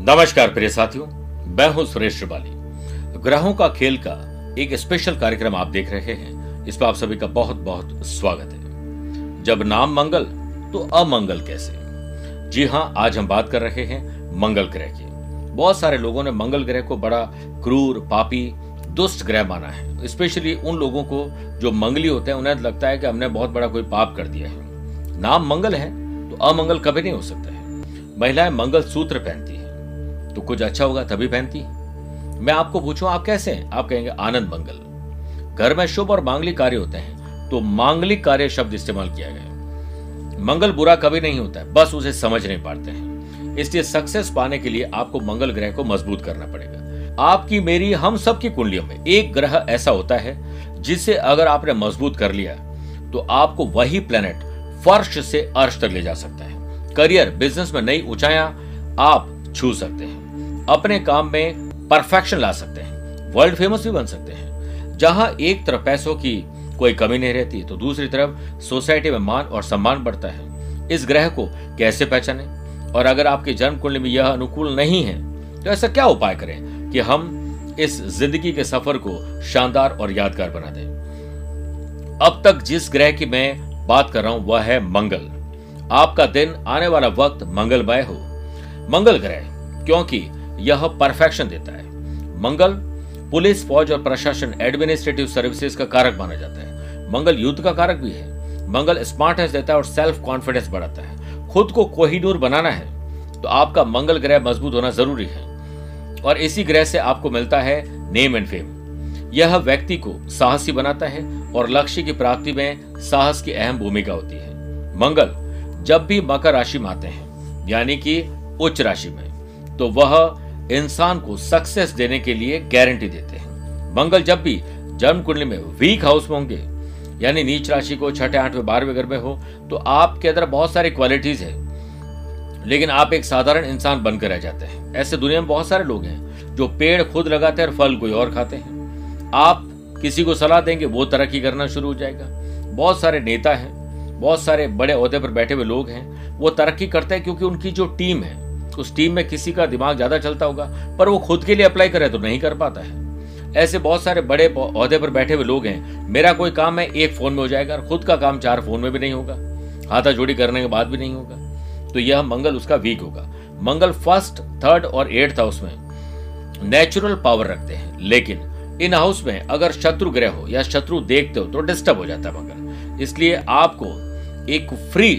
नमस्कार प्रिय साथियों, मैं हूँ सुरेश श्रिवाली। ग्रहों का खेल का एक स्पेशल कार्यक्रम आप देख रहे हैं, इस पर आप सभी का बहुत बहुत स्वागत है। जब नाम मंगल तो अमंगल कैसे? जी हाँ, आज हम बात कर रहे हैं मंगल ग्रह की। बहुत सारे लोगों ने मंगल ग्रह को बड़ा क्रूर, पापी, दुष्ट ग्रह माना है। स्पेशली उन लोगों को जो मंगली होते हैं, उन्हें लगता है कि हमने बहुत बड़ा कोई पाप कर दिया है। नाम मंगल है तो अमंगल कभी नहीं हो सकता है। महिलाएँ मंगल सूत्र पहनती है। तो कुछ अच्छा होगा तभी पहनती। मैं आपको पूछूँ, आप कैसे हैं? आप कहेंगे, आनंद मंगल। घर में शुभ और मांगलिक कार्य होते हैं तो मांगलिक कार्य शब्द इस्तेमाल किया गया मंगल बुरा कभी नहीं होता है, बस उसे समझ नहीं पाते हैं। इसलिए सक्सेस पाने के लिए आपको मंगल ग्रह को मज़बूत करना पड़ेगा। आपकी, मेरी, हम सब की कुंडलियों में एक ग्रह ऐसा होता है, जिसे अगर आपने मज़बूत कर लिया तो आपको वही प्लेनेट फर्श से अर्श तक ले जा सकता है। करियर बिज़नेस में नई ऊंचाइयाँ आप छू सकते हैं। अपने काम में परफेक्शन ला सकते हैं। वर्ल्ड फ़ेमस भी बन सकते हैं। जहाँ एक तरफ़ पैसों की कोई कमी नहीं रहती तो दूसरी तरफ़ सोसाइटी में मान और सम्मान बढ़ता है। इस ग्रह को कैसे पहचाने? और अगर आपकी जन्म कुंडली में यह अनुकूल नहीं है तो ऐसा क्या उपाय करें कि हम इस ज़िंदगी के सफ़र को शानदार और यादगार बना दें? अब तक जिस ग्रह की मैं बात कर रहा हूँ, वह है मंगल। आपका दिन आने वाला वक्त मंगलमय हो। मंगल ग्रह, क्योंकि यह परफेक्शन देता है। मंगल, पुलिस, फौज और प्रशासन एडमिनिस्ट्रेटिव सर्विसेज़ का कारक माना जाता है। मंगल युद्ध का कारक भी है। मंगल स्मार्टनेस देता है और सेल्फ कॉन्फिडेंस बढ़ाता है। खुद को कोहिनूर बनाना है तो आपका मंगल ग्रह मज़बूत होना ज़रूरी है। और इसी ग्रह से आपको मिलता है नेम एंड फेम यह व्यक्ति को साहसी बनाता है और लक्ष्य की प्राप्ति में साहस की अहम भूमिका होती है। मंगल, जब भी मकर राशि में आते हैं, यानी कि उच्च राशि में तो वह इंसान को सक्सेस देने के लिए गारंटी देते हैं। मंगल जब भी जन्म कुंडली में वीक हाउस में होंगे, यानी नीच राशि को छठे, आठवें, बारहवें घर में हो तो आपके अंदर बहुत सारी क्वालिटीज है। लेकिन आप एक साधारण इंसान बनकर रह जाते हैं। ऐसे दुनिया में बहुत सारे लोग हैं जो पेड़ खुद लगाते हैं और फल कोई और खाते हैं। आप किसी को सलाह देंगे, वो तरक्की करना शुरू हो जाएगा। बहुत सारे नेता हैं, बहुत सारे बड़े अहदे पर बैठे हुए लोग हैं, वो तरक्की करते हैं क्योंकि उनकी जो टीम है उस टीम में किसी का दिमाग ज़्यादा चलता होगा, पर वो खुद के लिए अप्लाई करे तो नहीं कर पाता है। ऐसे बहुत सारे बड़े अहदे पर बैठे हुए लोग हैं, मेरा कोई काम है, एक फ़ोन में हो जाएगा, और खुद का काम चार फ़ोन में भी नहीं होगा हाथा जोड़ी करने के बाद भी नहीं होगा। तो यह मंगल उसका वीक होगा। मंगल फ़र्स्ट थर्ड और एट्थ हाउस में नेचुरल पावर रखते हैं, लेकिन इन हाउस में अगर शत्रु ग्रह हो या शत्रु देखते हो तो डिस्टर्ब हो जाता है मंगल। इसलिए आपको एक फ्री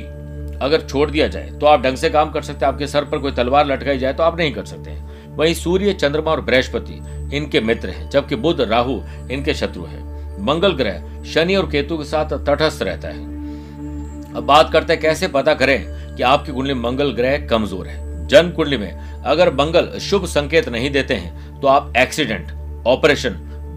अगर छोड़ दिया जाए तो आप ढंग से काम कर सकते हैं। आपके सर पर कोई तलवार लटकाई जाए तो आप नहीं कर सकते हैं। वहीं सूर्य, चंद्रमा और बृहस्पति इनके मित्र हैं, जबकि बुध, राहु इनके शत्रु है। मंगल ग्रह शनि और केतु के साथ तटस्थ रहता है। अब बात करते हैं, कैसे पता करें कि आपकी कुंडली मंगल ग्रह कमज़ोर है? जन्म कुंडली में अगर मंगल शुभ संकेत नहीं देते हैं तो आप एक्सीडेंट, ऑपरेशन,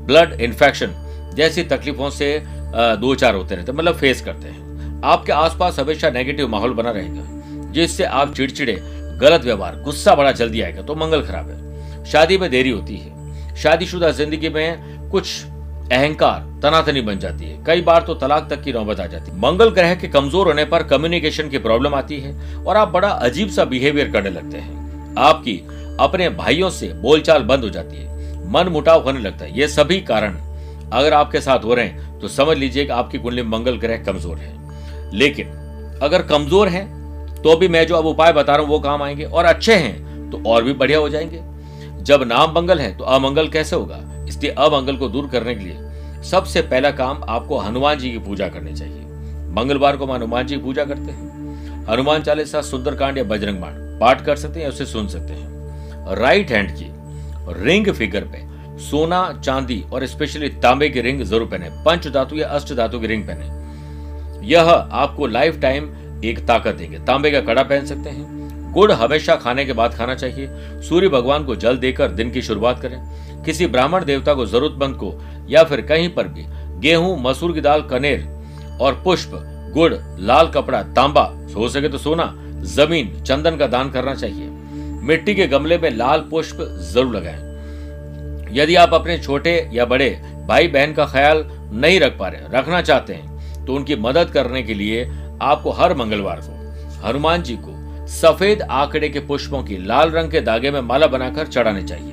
ब्लड इन्फेक्शन जैसी तकलीफों से दो चार होते रहते मतलब फेस करते हैं। आपके आसपास हमेशा नेगेटिव माहौल बना रहेगा, जिससे आप चिड़चिड़े, गलत व्यवहार, गुस्सा बड़ा जल्दी आएगा तो मंगल खराब है। शादी में देरी होती है। शादीशुदा ज़िंदगी में कुछ अहंकार तनातनी बन जाती है। कई बार तो तलाक तक की नौबत आ जाती है। मंगल ग्रह के कमज़ोर होने पर कम्युनिकेशन की प्रॉब्लम आती है और आप बड़ा अजीब सा बिहेवियर करने लगते हैं। आपकी अपने भाइयों से बोलचाल बंद हो जाती है। मन मुटाव होने लगता है। ये सभी कारण अगर आपके साथ हो रहे हैं तो समझ लीजिए कि आपकी कुंडली मंगल ग्रह कमज़ोर है। लेकिन अगर कमज़ोर है तो भी मैं जो अब उपाय बता रहा हूँ, वो काम आएँगे और अच्छे हैं तो और भी बढ़िया हो जाएँगे। जब नाम मंगल है तो अमंगल कैसे होगा? इसलिए अमंगल को दूर करने के लिए सबसे पहला काम आपको हनुमान जी की पूजा करनी चाहिए। मंगलवार को हम हनुमान जी की पूजा करते हैं। हनुमान चालीसा, सुंदरकांड या बजरंग बाण, पाठ कर सकते हैं उसे सुन सकते हैं। राइट हैंड की रिंग फिगर पे सोना, चांदी और स्पेशली तांबे की रिंग ज़रूर पहने। पंच धातु या अष्ट धातु की रिंग पहने। यह आपको लाइफ टाइम एक ताकत देंगे। तांबे का कड़ा पहन सकते हैं। गुड़ हमेशा खाने के बाद खाना चाहिए। सूर्य भगवान को जल देकर दिन की शुरुआत करें। किसी ब्राह्मण देवता को जरूरतमंद को या फिर कहीं पर भी गेहूँ, मसूर की दाल, कनेर और पुष्प, गुड़, लाल कपड़ा, तांबा, हो सके तो सोना, ज़मीन, चंदन का दान करना चाहिए। मिट्टी के गमले में लाल पुष्प ज़रूर लगाएँ। यदि आप अपने छोटे या बड़े भाई बहन का ख्याल नहीं रख पा रहे, रखना चाहते हैं तो उनकी मदद करने के लिए आपको हर मंगलवार को, हनुमान जी को सफ़ेद आंकड़े के पुष्पों की लाल रंग के धागे में माला बनाकर चढ़ाने चाहिए।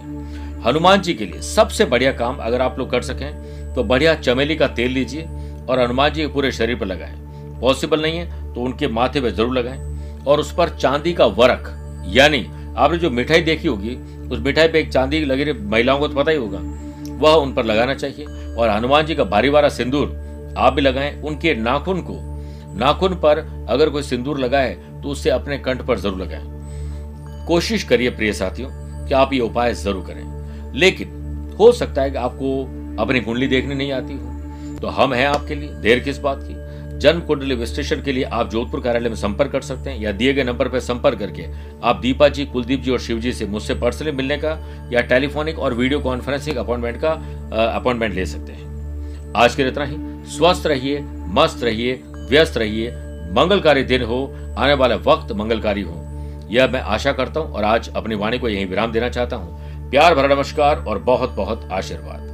हनुमान जी के लिए सबसे बढ़िया काम अगर आप लोग कर सकें तो बढ़िया चमेली का तेल लीजिए और हनुमान जी के पूरे शरीर पर लगाएँ। पॉसिबल नहीं है तो उनके माथे पे ज़रूर लगाएँ। और उस पर चांदी का वरक यानी आपने जो मिठाई देखी होगी, उस मिठाई पे एक चांदी लगी रही, महिलाओं को तो पता ही होगा, वह उन पर लगाना चाहिए। और हनुमान जी का भारी वारा सिंदूर आप भी लगाएँ उनके नाखून को। नाखून पर अगर कोई सिंदूर लगाए तो उससे अपने कंठ पर ज़रूर लगाएँ। कोशिश करिए प्रिय साथियों, कि आप ये उपाय ज़रूर करें। लेकिन हो सकता है कि आपको अपनी कुंडली देखनी नहीं आती हो। तो हम हैं आपके लिए, देर किस बात की? जन्म कुंडली विश्लेषण के लिए आप जोधपुर कार्यालय में संपर्क कर सकते हैं, या दिए गए नंबर पर संपर्क करके आप दीपा जी, कुलदीप जी और शिव जी से मुझसे पर्सनली मिलने का, या टेलीफोनिक और वीडियो कॉन्फ्रेंसिंग अपॉइंटमेंट का अपॉइंटमेंट ले सकते हैं। आज के लिए इतना ही। स्वस्थ रहिए, मस्त रहिए, व्यस्त रहिए, मंगलकारी दिन हो, आने वाला वक्त मंगलकारी हो। यह मैं आशा करता हूँ और आज अपनी वाणी को यही विराम देना चाहता हूँ। प्यार भरा नमस्कार और बहुत बहुत आशीर्वाद।